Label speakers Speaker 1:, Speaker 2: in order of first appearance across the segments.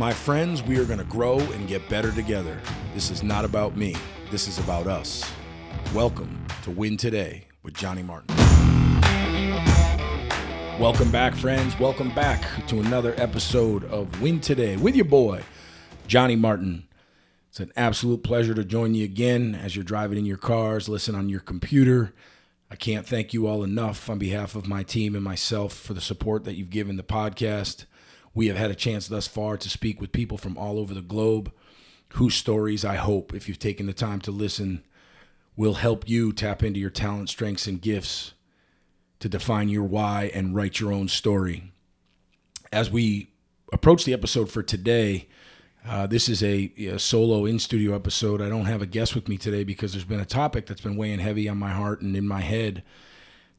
Speaker 1: My friends, we are going to grow and get better together. This is not about me, this is about us. Welcome to Win Today with Johnny Martin. Welcome back, friends. Welcome back to another episode of Win Today with your boy, Johnny Martin. It's an absolute pleasure to join you again as you're driving in your cars, listen on your computer. I can't thank you all enough on behalf of my team and myself for the support that you've given the podcast. We have had a chance thus far to speak with people from all over the globe whose stories I hope, if you've taken the time to listen, will help you tap into your talent, strengths, and gifts to define your why and write your own story. As we approach the episode for today, uh, this is a, a solo in studio episode. I don't have a guest with me today because there's been a topic that's been weighing heavy on my heart and in my head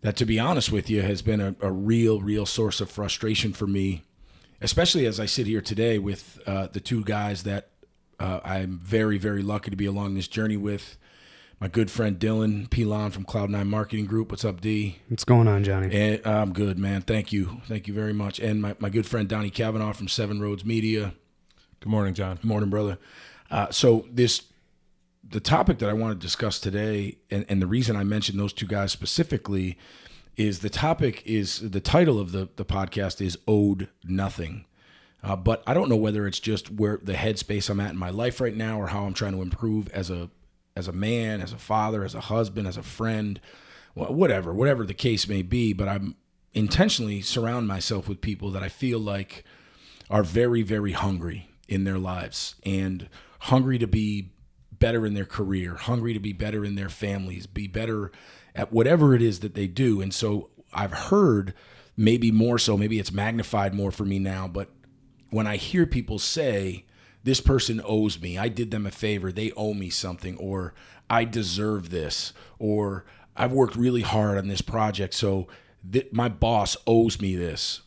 Speaker 1: that, to be honest with you, has been a, a real, real source of frustration for me especially as I sit here today with uh, the two guys that uh, I'm very, very lucky to be along this journey with. My good friend Dylan Pilon from Cloud9 Marketing Group. What's up, D?
Speaker 2: What's going on, Johnny?
Speaker 1: And, I'm good, man. Thank you. Thank you very much. And my, my good friend Donnie Kavanaugh from Seven Roads Media.
Speaker 3: Good morning, John.
Speaker 1: Good morning, brother. Uh, so this the topic that I want to discuss today, and, and the reason I mentioned those two guys specifically is the topic is the title of the, the podcast is Owed Nothing. Uh, but I don't know whether it's just where the headspace I'm at in my life right now or how I'm trying to improve as a as a man, as a father, as a husband, as a friend, whatever, whatever the case may be. But I'm intentionally surround myself with people that I feel like are very, very hungry in their lives and hungry to be better in their career, hungry to be better in their families, be better at whatever it is that they do. And so I've heard maybe more so, maybe it's magnified more for me now, but when I hear people say, this person owes me, I did them a favor, they owe me something, or I deserve this, or I've worked really hard on this project, so th- my boss owes me this.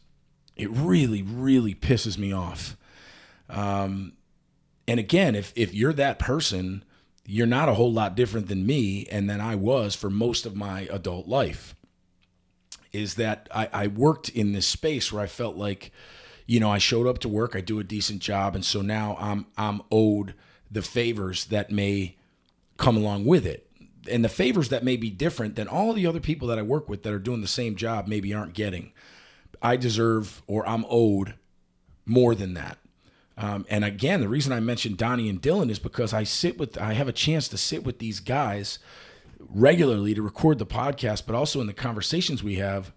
Speaker 1: It really, really pisses me off. Um, and again, if if you're that person, you're not a whole lot different than me and than I was for most of my adult life. Is that I, I worked in this space where I felt like, you know, I showed up to work, I do a decent job, and so now I'm I'm owed the favors that may come along with it. And the favors that may be different than all the other people that I work with that are doing the same job maybe aren't getting. I deserve or I'm owed more than that. Um, and again, the reason I mentioned Donnie and Dylan is because I sit with, I have a chance to sit with these guys regularly to record the podcast, but also in the conversations we have.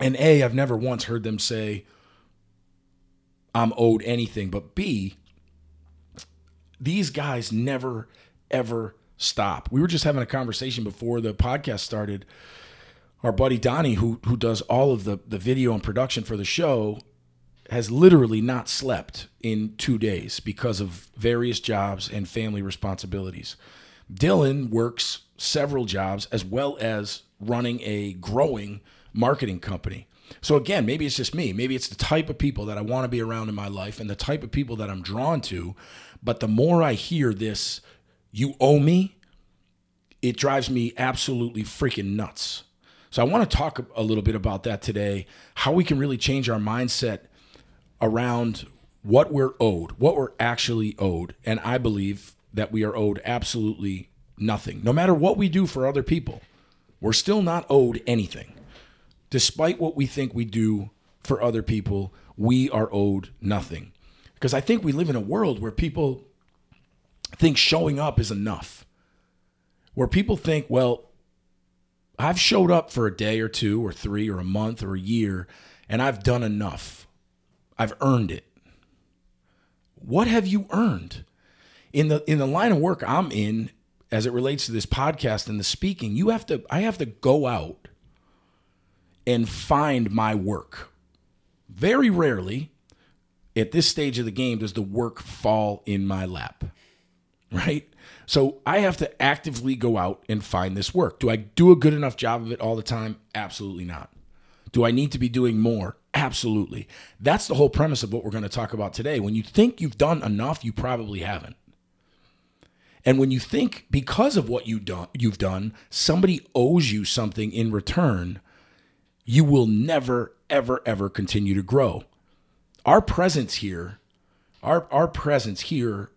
Speaker 1: And A, I've never once heard them say, I'm owed anything. But B, these guys never, ever stop. We were just having a conversation before the podcast started. Our buddy Donnie, who who does all of the the video and production for the show, has literally not slept in two days because of various jobs and family responsibilities. Dylan works several jobs as well as running a growing marketing company. So, again, maybe it's just me. Maybe it's the type of people that I want to be around in my life and the type of people that I'm drawn to. But the more I hear this, you owe me, it drives me absolutely freaking nuts. So, I want to talk a little bit about that today, how we can really change our mindset around what we're owed, what we're actually owed. And I believe that we are owed absolutely nothing. No matter what we do for other people, we're still not owed anything. Despite what we think we do for other people, we are owed nothing. Because I think we live in a world where people think showing up is enough. Where people think, well, I've showed up for a day or two or three or a month or a year and I've done enough. I've earned it. What have you earned? In the in the line of work I'm in as it relates to this podcast and the speaking, you have to I have to go out and find my work. Very rarely at this stage of the game does the work fall in my lap. Right? So I have to actively go out and find this work. Do I do a good enough job of it all the time? Absolutely not. Do I need to be doing more? Absolutely. That's the whole premise of what we're going to talk about today. When you think you've done enough, you probably haven't. And when you think because of what you done, you've done, somebody owes you something in return, you will never, ever, ever continue to grow. Our presence here Our our presence here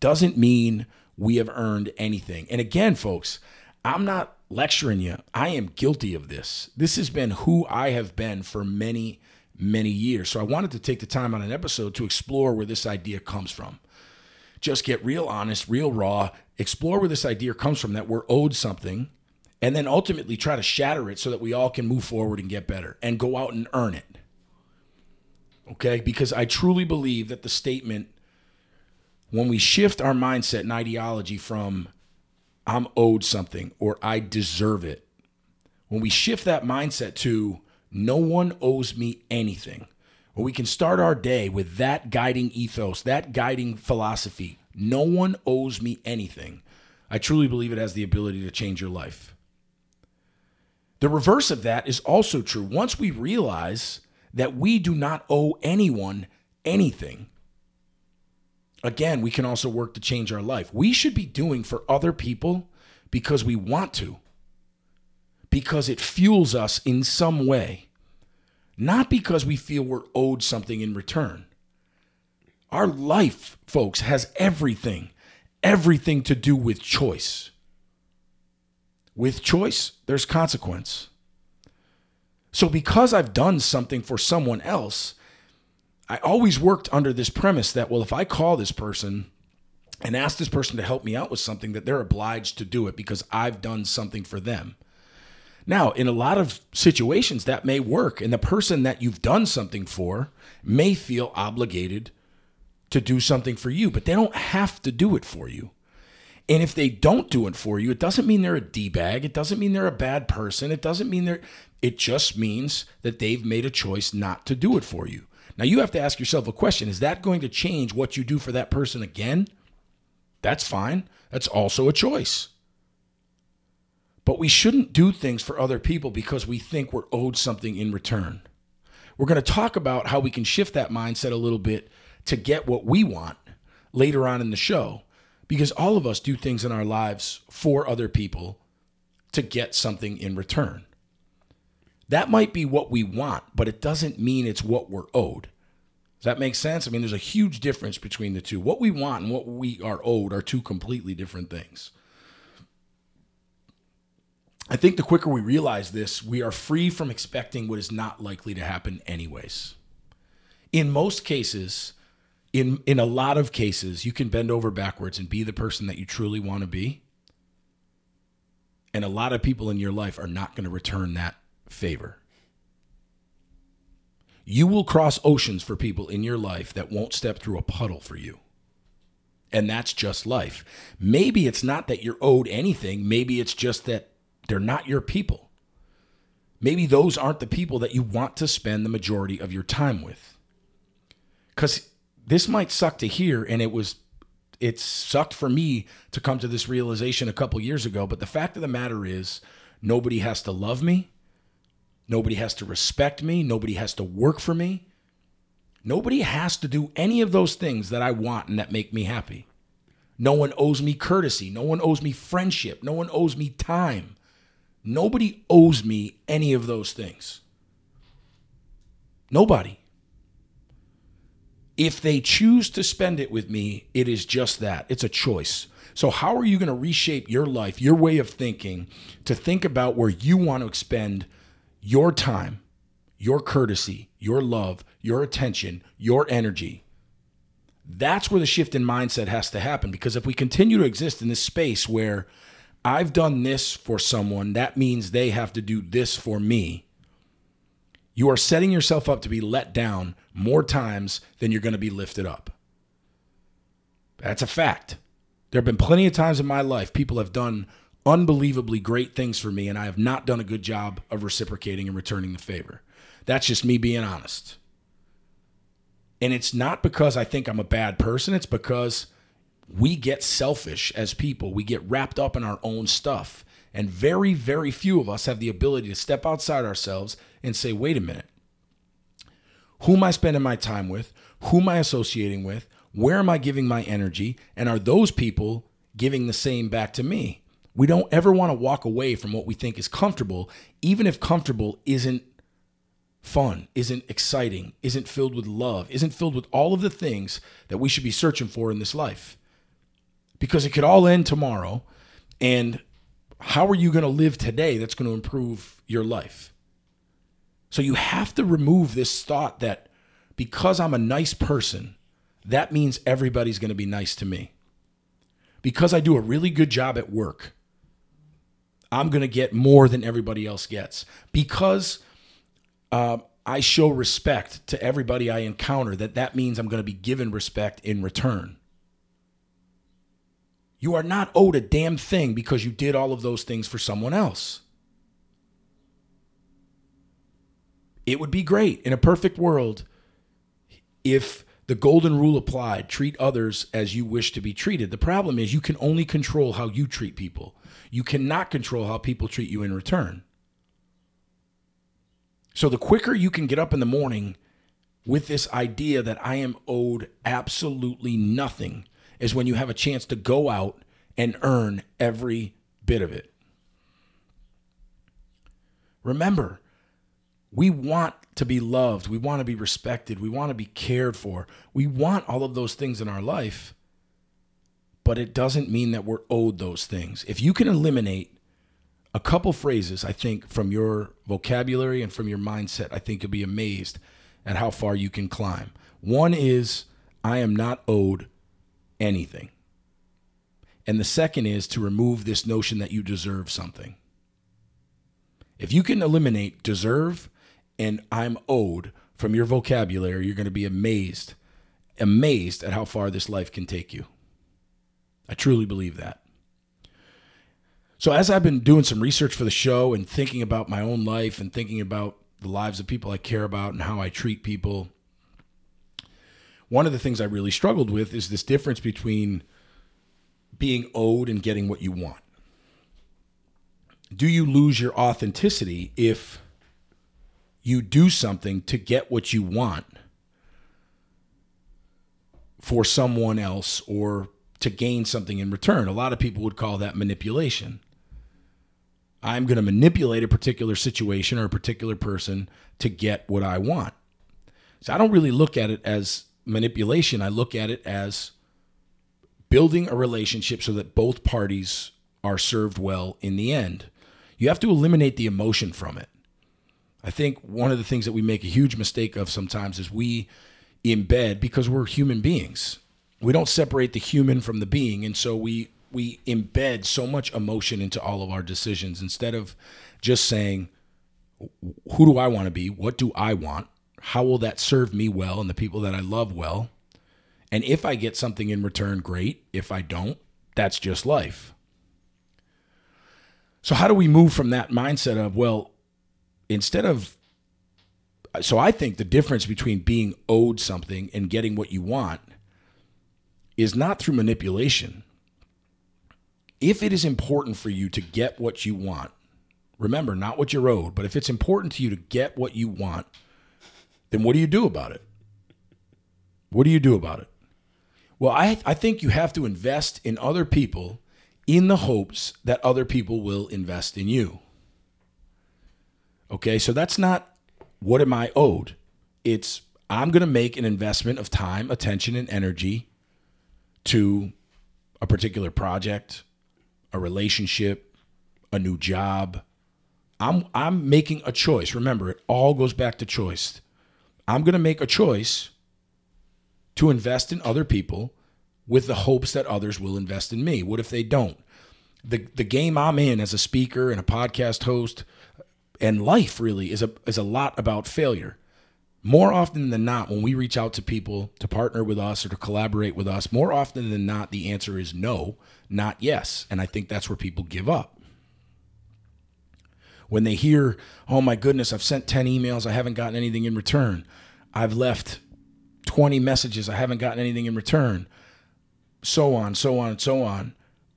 Speaker 1: doesn't mean we have earned anything. And again, folks, I'm not lecturing you. I am guilty of this. This has been who I have been for many, many years. So I wanted to take the time on an episode to explore where this idea comes from. Just get real honest, real raw, explore where this idea comes from that we're owed something, and then ultimately try to shatter it so that we all can move forward and get better and go out and earn it. Okay? Because I truly believe that the statement, when we shift our mindset and ideology from I'm owed something or I deserve it, when we shift that mindset to no one owes me anything, when we can start our day with that guiding ethos, that guiding philosophy, no one owes me anything, I truly believe it has the ability to change your life. The reverse of that is also true. Once we realize that we do not owe anyone anything, again, we can also work to change our life. We should be doing for other people because we want to, because it fuels us in some way, not because we feel we're owed something in return. Our life, folks, has everything, everything to do with choice. With choice, there's consequence. So, because I've done something for someone else, I always worked under this premise that, well, if I call this person and ask this person to help me out with something, that they're obliged to do it because I've done something for them. Now, in a lot of situations, that may work, and the person that you've done something for may feel obligated to do something for you, but they don't have to do it for you. And if they don't do it for you, it doesn't mean they're a D bag. It doesn't mean they're a bad person. It doesn't mean they're, it just means that they've made a choice not to do it for you. Now you have to ask yourself a question Is that going to change what you do for that person again? That's fine. That's also a choice. But we shouldn't do things for other people because we think we're owed something in return. We're going to talk about how we can shift that mindset a little bit to get what we want later on in the show because all of us do things in our lives for other people to get something in return. That might be what we want, but it doesn't mean it's what we're owed. Does that make sense? I mean, there's a huge difference between the two. What we want and what we are owed are two completely different things. I think the quicker we realize this, we are free from expecting what is not likely to happen, anyways. In most cases, in, in a lot of cases, you can bend over backwards and be the person that you truly want to be. And a lot of people in your life are not going to return that favor. You will cross oceans for people in your life that won't step through a puddle for you. And that's just life. Maybe it's not that you're owed anything, maybe it's just that they're not your people. Maybe those aren't the people that you want to spend the majority of your time with. Cuz this might suck to hear and it was it sucked for me to come to this realization a couple years ago, but the fact of the matter is nobody has to love me. Nobody has to respect me. Nobody has to work for me. Nobody has to do any of those things that I want and that make me happy. No one owes me courtesy. No one owes me friendship. No one owes me time. Nobody owes me any of those things. Nobody. If they choose to spend it with me, it is just that. It's a choice. So, how are you going to reshape your life, your way of thinking, to think about where you want to expend your time, your courtesy, your love, your attention, your energy. That's where the shift in mindset has to happen because if we continue to exist in this space where I've done this for someone, that means they have to do this for me. You are setting yourself up to be let down more times than you're going to be lifted up. That's a fact. There have been plenty of times in my life people have done unbelievably great things for me, and I have not done a good job of reciprocating and returning the favor. That's just me being honest. And it's not because I think I'm a bad person, it's because we get selfish as people. We get wrapped up in our own stuff. And very, very few of us have the ability to step outside ourselves and say, wait a minute. Who am I spending my time with? Who am I associating with? Where am I giving my energy? And are those people giving the same back to me? We don't ever want to walk away from what we think is comfortable, even if comfortable isn't fun, isn't exciting, isn't filled with love, isn't filled with all of the things that we should be searching for in this life. Because it could all end tomorrow. And how are you going to live today that's going to improve your life? So you have to remove this thought that because I'm a nice person, that means everybody's going to be nice to me. Because I do a really good job at work, I'm going to get more than everybody else gets. Because uh, I show respect to everybody I encounter, that that means I'm going to be given respect in return. You are not owed a damn thing because you did all of those things for someone else. It would be great in a perfect world if the golden rule applied treat others as you wish to be treated. The problem is you can only control how you treat people, you cannot control how people treat you in return. So the quicker you can get up in the morning with this idea that I am owed absolutely nothing is when you have a chance to go out and earn every bit of it. Remember, we want to be loved. We want to be respected. We want to be cared for. We want all of those things in our life, but it doesn't mean that we're owed those things. If you can eliminate a couple phrases, I think, from your vocabulary and from your mindset, I think you'll be amazed at how far you can climb. One is, I am not owed anything. And the second is to remove this notion that you deserve something. If you can eliminate deserve and I'm owed from your vocabulary, you're going to be amazed, amazed at how far this life can take you. I truly believe that. So, as I've been doing some research for the show and thinking about my own life and thinking about the lives of people I care about and how I treat people, one of the things I really struggled with is this difference between being owed and getting what you want. Do you lose your authenticity if you do something to get what you want for someone else or to gain something in return? A lot of people would call that manipulation. I'm going to manipulate a particular situation or a particular person to get what I want. So I don't really look at it as manipulation. I look at it as building a relationship so that both parties are served well in the end. You have to eliminate the emotion from it. I think one of the things that we make a huge mistake of sometimes is we embed because we're human beings. We don't separate the human from the being, and so we we embed so much emotion into all of our decisions instead of just saying who do I want to be? What do I want? How will that serve me well and the people that I love well? And if I get something in return, great. If I don't, that's just life. So, how do we move from that mindset of, well, instead of, so I think the difference between being owed something and getting what you want is not through manipulation. If it is important for you to get what you want, remember, not what you're owed, but if it's important to you to get what you want, then what do you do about it? What do you do about it? Well, I, I think you have to invest in other people in the hopes that other people will invest in you. Okay, so that's not what am I owed? It's I'm going to make an investment of time, attention, and energy to a particular project, a relationship, a new job. I'm I'm making a choice. Remember, it all goes back to choice. I'm going to make a choice to invest in other people with the hopes that others will invest in me. What if they don't? The the game I'm in as a speaker and a podcast host and life really is a is a lot about failure. More often than not, when we reach out to people to partner with us or to collaborate with us, more often than not, the answer is no, not yes. And I think that's where people give up when they hear, oh my goodness, I've sent 10 emails, I haven't gotten anything in return. I've left 20 messages, I haven't gotten anything in return. So on, so on, and so on.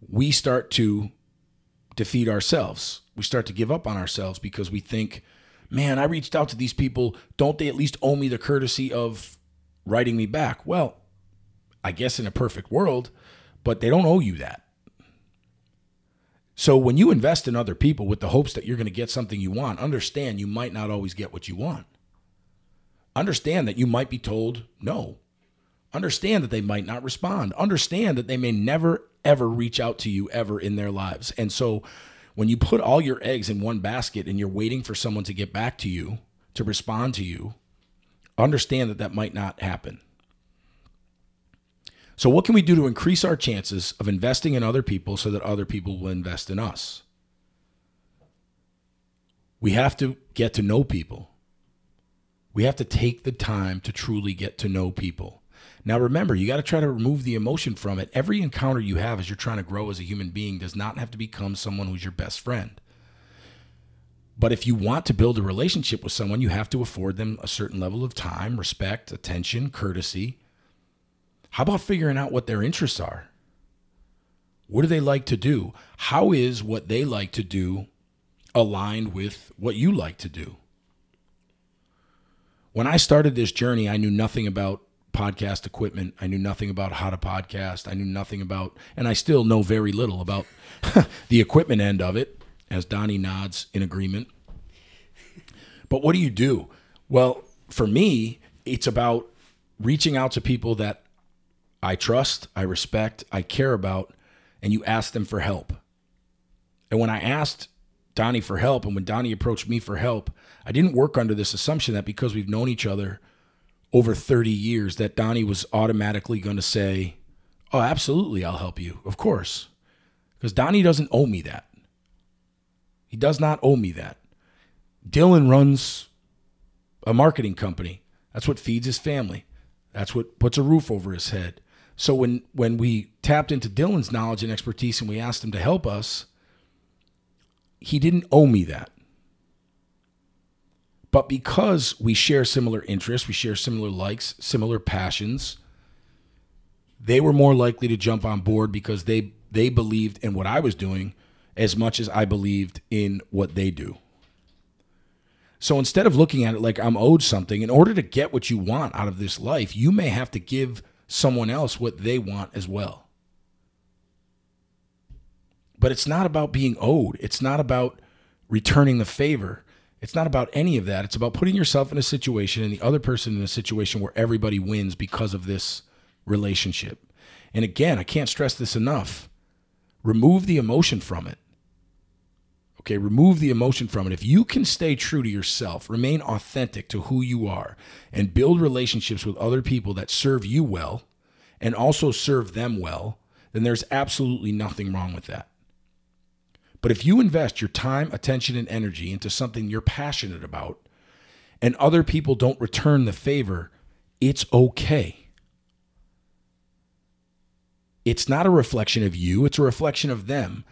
Speaker 1: We start to defeat ourselves. We start to give up on ourselves because we think, man, I reached out to these people. Don't they at least owe me the courtesy of writing me back? Well, I guess in a perfect world, but they don't owe you that. So when you invest in other people with the hopes that you're going to get something you want, understand you might not always get what you want. Understand that you might be told no. Understand that they might not respond. Understand that they may never, ever reach out to you ever in their lives. And so when you put all your eggs in one basket and you're waiting for someone to get back to you, to respond to you, understand that that might not happen. So, what can we do to increase our chances of investing in other people so that other people will invest in us? We have to get to know people. We have to take the time to truly get to know people. Now, remember, you got to try to remove the emotion from it. Every encounter you have as you're trying to grow as a human being does not have to become someone who's your best friend. But if you want to build a relationship with someone, you have to afford them a certain level of time, respect, attention, courtesy. How about figuring out what their interests are? What do they like to do? How is what they like to do aligned with what you like to do? When I started this journey, I knew nothing about podcast equipment. I knew nothing about how to podcast. I knew nothing about, and I still know very little about the equipment end of it, as Donnie nods in agreement. But what do you do? Well, for me, it's about reaching out to people that I trust, I respect, I care about, and you ask them for help. And when I asked Donnie for help, and when Donnie approached me for help, I didn't work under this assumption that because we've known each other over 30 years, that Donnie was automatically going to say, Oh, absolutely, I'll help you. Of course. Because Donnie doesn't owe me that. He does not owe me that. Dylan runs a marketing company. That's what feeds his family. That's what puts a roof over his head. So when when we tapped into Dylan's knowledge and expertise and we asked him to help us, he didn't owe me that. But because we share similar interests, we share similar likes, similar passions, they were more likely to jump on board because they they believed in what I was doing as much as I believed in what they do. So instead of looking at it like I'm owed something, in order to get what you want out of this life, you may have to give someone else what they want as well. But it's not about being owed. It's not about returning the favor. It's not about any of that. It's about putting yourself in a situation and the other person in a situation where everybody wins because of this relationship. And again, I can't stress this enough. Remove the emotion from it. Okay, remove the emotion from it. If you can stay true to yourself, remain authentic to who you are, and build relationships with other people that serve you well and also serve them well, then there's absolutely nothing wrong with that. But if you invest your time, attention, and energy into something you're passionate about and other people don't return the favor, it's okay. It's not a reflection of you, it's a reflection of them.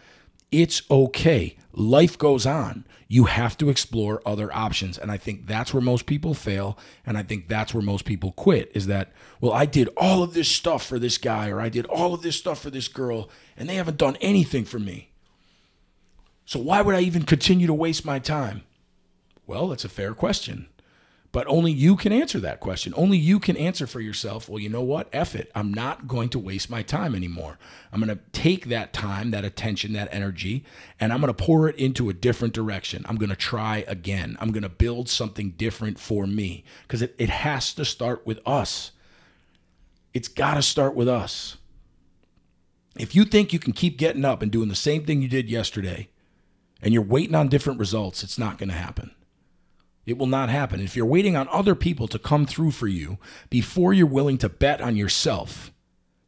Speaker 1: It's okay. Life goes on. You have to explore other options. And I think that's where most people fail. And I think that's where most people quit is that, well, I did all of this stuff for this guy or I did all of this stuff for this girl and they haven't done anything for me. So why would I even continue to waste my time? Well, that's a fair question. But only you can answer that question. Only you can answer for yourself. Well, you know what? F it. I'm not going to waste my time anymore. I'm going to take that time, that attention, that energy, and I'm going to pour it into a different direction. I'm going to try again. I'm going to build something different for me because it, it has to start with us. It's got to start with us. If you think you can keep getting up and doing the same thing you did yesterday, and you're waiting on different results, it's not going to happen. It will not happen. If you're waiting on other people to come through for you before you're willing to bet on yourself,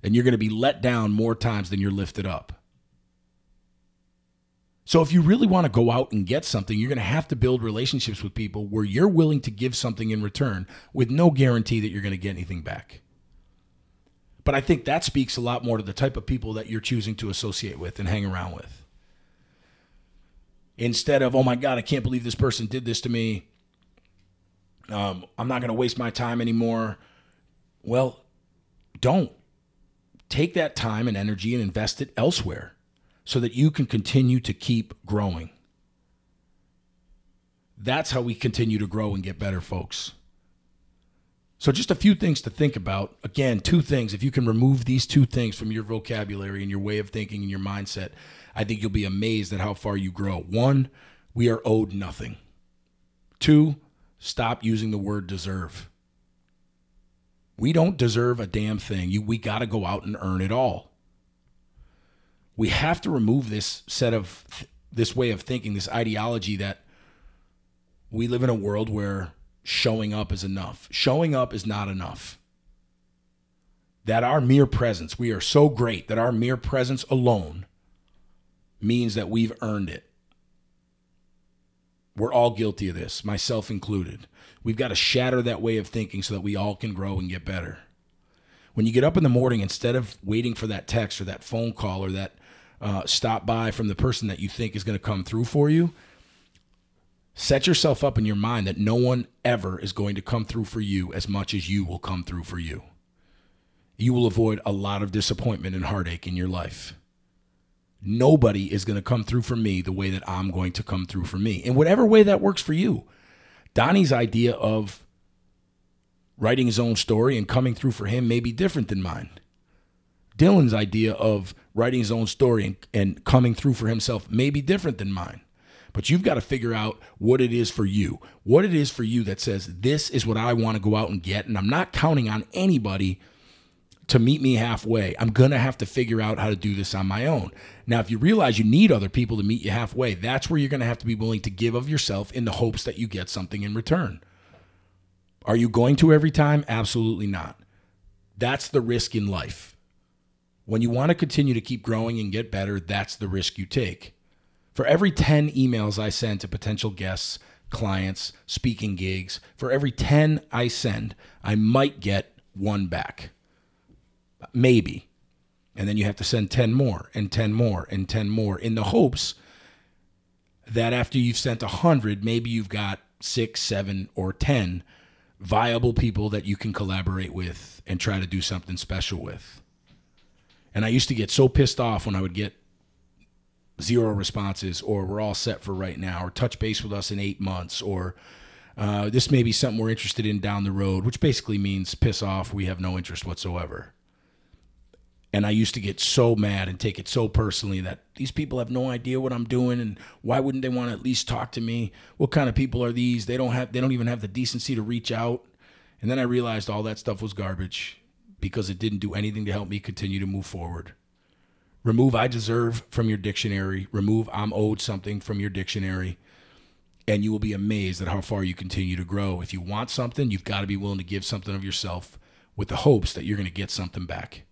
Speaker 1: then you're going to be let down more times than you're lifted up. So, if you really want to go out and get something, you're going to have to build relationships with people where you're willing to give something in return with no guarantee that you're going to get anything back. But I think that speaks a lot more to the type of people that you're choosing to associate with and hang around with instead of oh my god i can't believe this person did this to me. Um, i'm not going to waste my time anymore. Well don't. Take that time and energy and invest it elsewhere so that you can continue to keep growing. That's how we continue to grow and get better folks so just a few things to think about again two things if you can remove these two things from your vocabulary and your way of thinking and your mindset I think you'll be amazed at how far you grow. One, we are owed nothing. Two, stop using the word deserve. We don't deserve a damn thing. You, we got to go out and earn it all. We have to remove this set of this way of thinking, this ideology that we live in a world where showing up is enough. Showing up is not enough. That our mere presence, we are so great that our mere presence alone means that we've earned it. We're all guilty of this, myself included. We've got to shatter that way of thinking so that we all can grow and get better. When you get up in the morning, instead of waiting for that text or that phone call or that uh, stop by from the person that you think is going to come through for you, set yourself up in your mind that no one ever is going to come through for you as much as you will come through for you. You will avoid a lot of disappointment and heartache in your life. Nobody is going to come through for me the way that I'm going to come through for me, in whatever way that works for you. Donnie's idea of writing his own story and coming through for him may be different than mine. Dylan's idea of writing his own story and, and coming through for himself may be different than mine. But you've got to figure out what it is for you, what it is for you that says, this is what I want to go out and get. And I'm not counting on anybody to meet me halfway. I'm going to have to figure out how to do this on my own. Now, if you realize you need other people to meet you halfway, that's where you're going to have to be willing to give of yourself in the hopes that you get something in return. Are you going to every time? Absolutely not. That's the risk in life. When you want to continue to keep growing and get better, that's the risk you take. For every 10 emails I send to potential guests, clients, speaking gigs, for every 10 I send, I might get one back. Maybe. And then you have to send 10 more and 10 more and 10 more in the hopes that after you've sent 100, maybe you've got six, seven, or 10 viable people that you can collaborate with and try to do something special with. And I used to get so pissed off when I would get zero responses or we're all set for right now or touch base with us in eight months or uh, this may be something we're interested in down the road, which basically means piss off, we have no interest whatsoever. And I used to get so mad and take it so personally that these people have no idea what I'm doing and why wouldn't they want to at least talk to me? What kind of people are these? They don't have they don't even have the decency to reach out. And then I realized all that stuff was garbage because it didn't do anything to help me continue to move forward. Remove I deserve from your dictionary. Remove I'm owed something from your dictionary. And you will be amazed at how far you continue to grow. If you want something, you've got to be willing to give something of yourself with the hopes that you're going to get something back.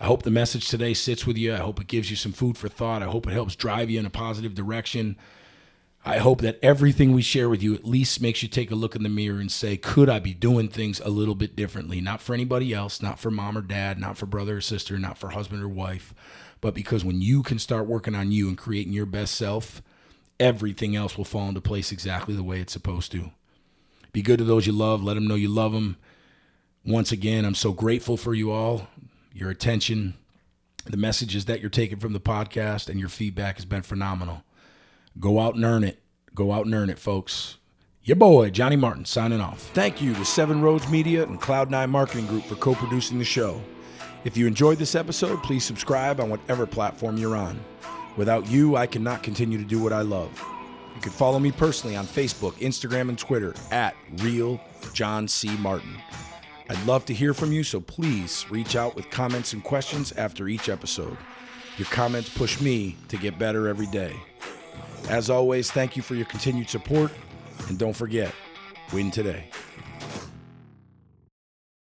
Speaker 1: I hope the message today sits with you. I hope it gives you some food for thought. I hope it helps drive you in a positive direction. I hope that everything we share with you at least makes you take a look in the mirror and say, could I be doing things a little bit differently? Not for anybody else, not for mom or dad, not for brother or sister, not for husband or wife, but because when you can start working on you and creating your best self, everything else will fall into place exactly the way it's supposed to. Be good to those you love, let them know you love them. Once again, I'm so grateful for you all, your attention, the messages that you're taking from the podcast, and your feedback has been phenomenal. Go out and earn it. Go out and earn it, folks. Your boy, Johnny Martin, signing off. Thank you to Seven Roads Media and Cloud9 Marketing Group for co producing the show. If you enjoyed this episode, please subscribe on whatever platform you're on. Without you, I cannot continue to do what I love. You can follow me personally on Facebook, Instagram, and Twitter at Real John C. Martin. I'd love to hear from you, so please reach out with comments and questions after each episode. Your comments push me to get better every day. As always, thank you for your continued support. And don't forget, win today.